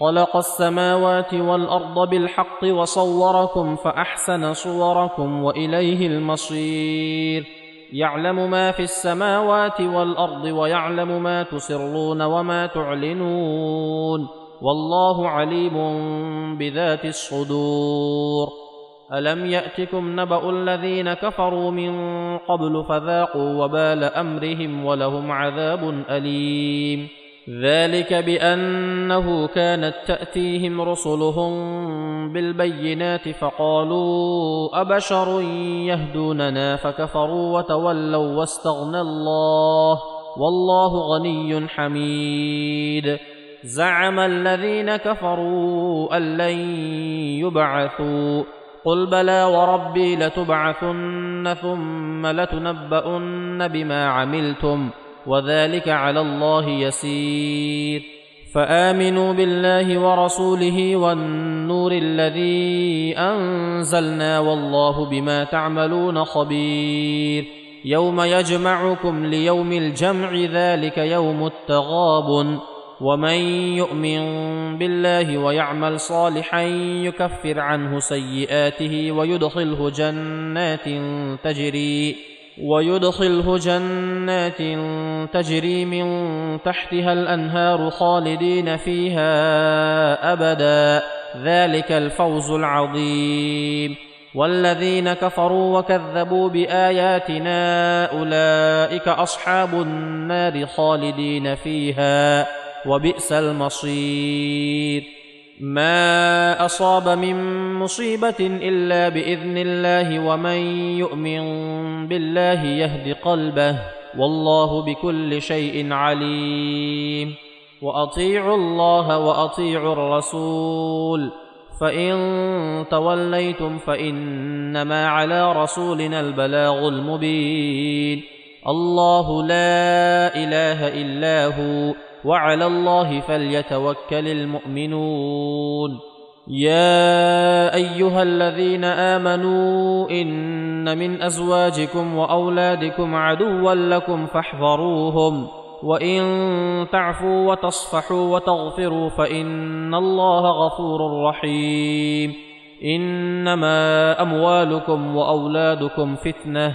خلق السماوات والأرض بالحق وصوركم فأحسن صوركم وإليه المصير. يعلم ما في السماوات والأرض ويعلم ما تسرون وما تعلنون. والله عليم بذات الصدور. ألم يأتكم نبأ الذين كفروا من قبل فذاقوا وبال أمرهم ولهم عذاب أليم. ذلك بأنه كانت تأتيهم رسلهم بالبينات فقالوا أبشر يهدوننا فكفروا وتولوا واستغنى الله والله غني حميد زعم الذين كفروا أن لن يبعثوا قل بلى وربي لتبعثن ثم لتنبؤن بما عملتم وذلك على الله يسير. فآمنوا بالله ورسوله والنور الذي أنزلنا والله بما تعملون خبير. يوم يجمعكم ليوم الجمع ذلك يوم التغابن. ومن يؤمن بالله ويعمل صالحا يكفر عنه سيئاته ويدخله جنات تجري ويدخله جنات تجري من تحتها الأنهار خالدين فيها أبدا. ذلك الفوز العظيم. والذين كفروا وكذبوا بآياتنا أولئك أصحاب النار خالدين فيها. وبئس المصير. ما اصاب من مصيبه الا باذن الله ومن يؤمن بالله يهد قلبه والله بكل شيء عليم واطيعوا الله واطيعوا الرسول فان توليتم فانما على رسولنا البلاغ المبين الله لا إله إلا هو وعلى الله فليتوكل المؤمنون. يا أيها الذين آمنوا إن من أزواجكم وأولادكم عدوا لكم فاحذروهم وإن تعفوا وتصفحوا وتغفروا فإن الله غفور رحيم. إنما أموالكم وأولادكم فتنة.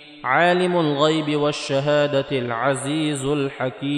عالم الغيب والشهادة العزيز الحكيم.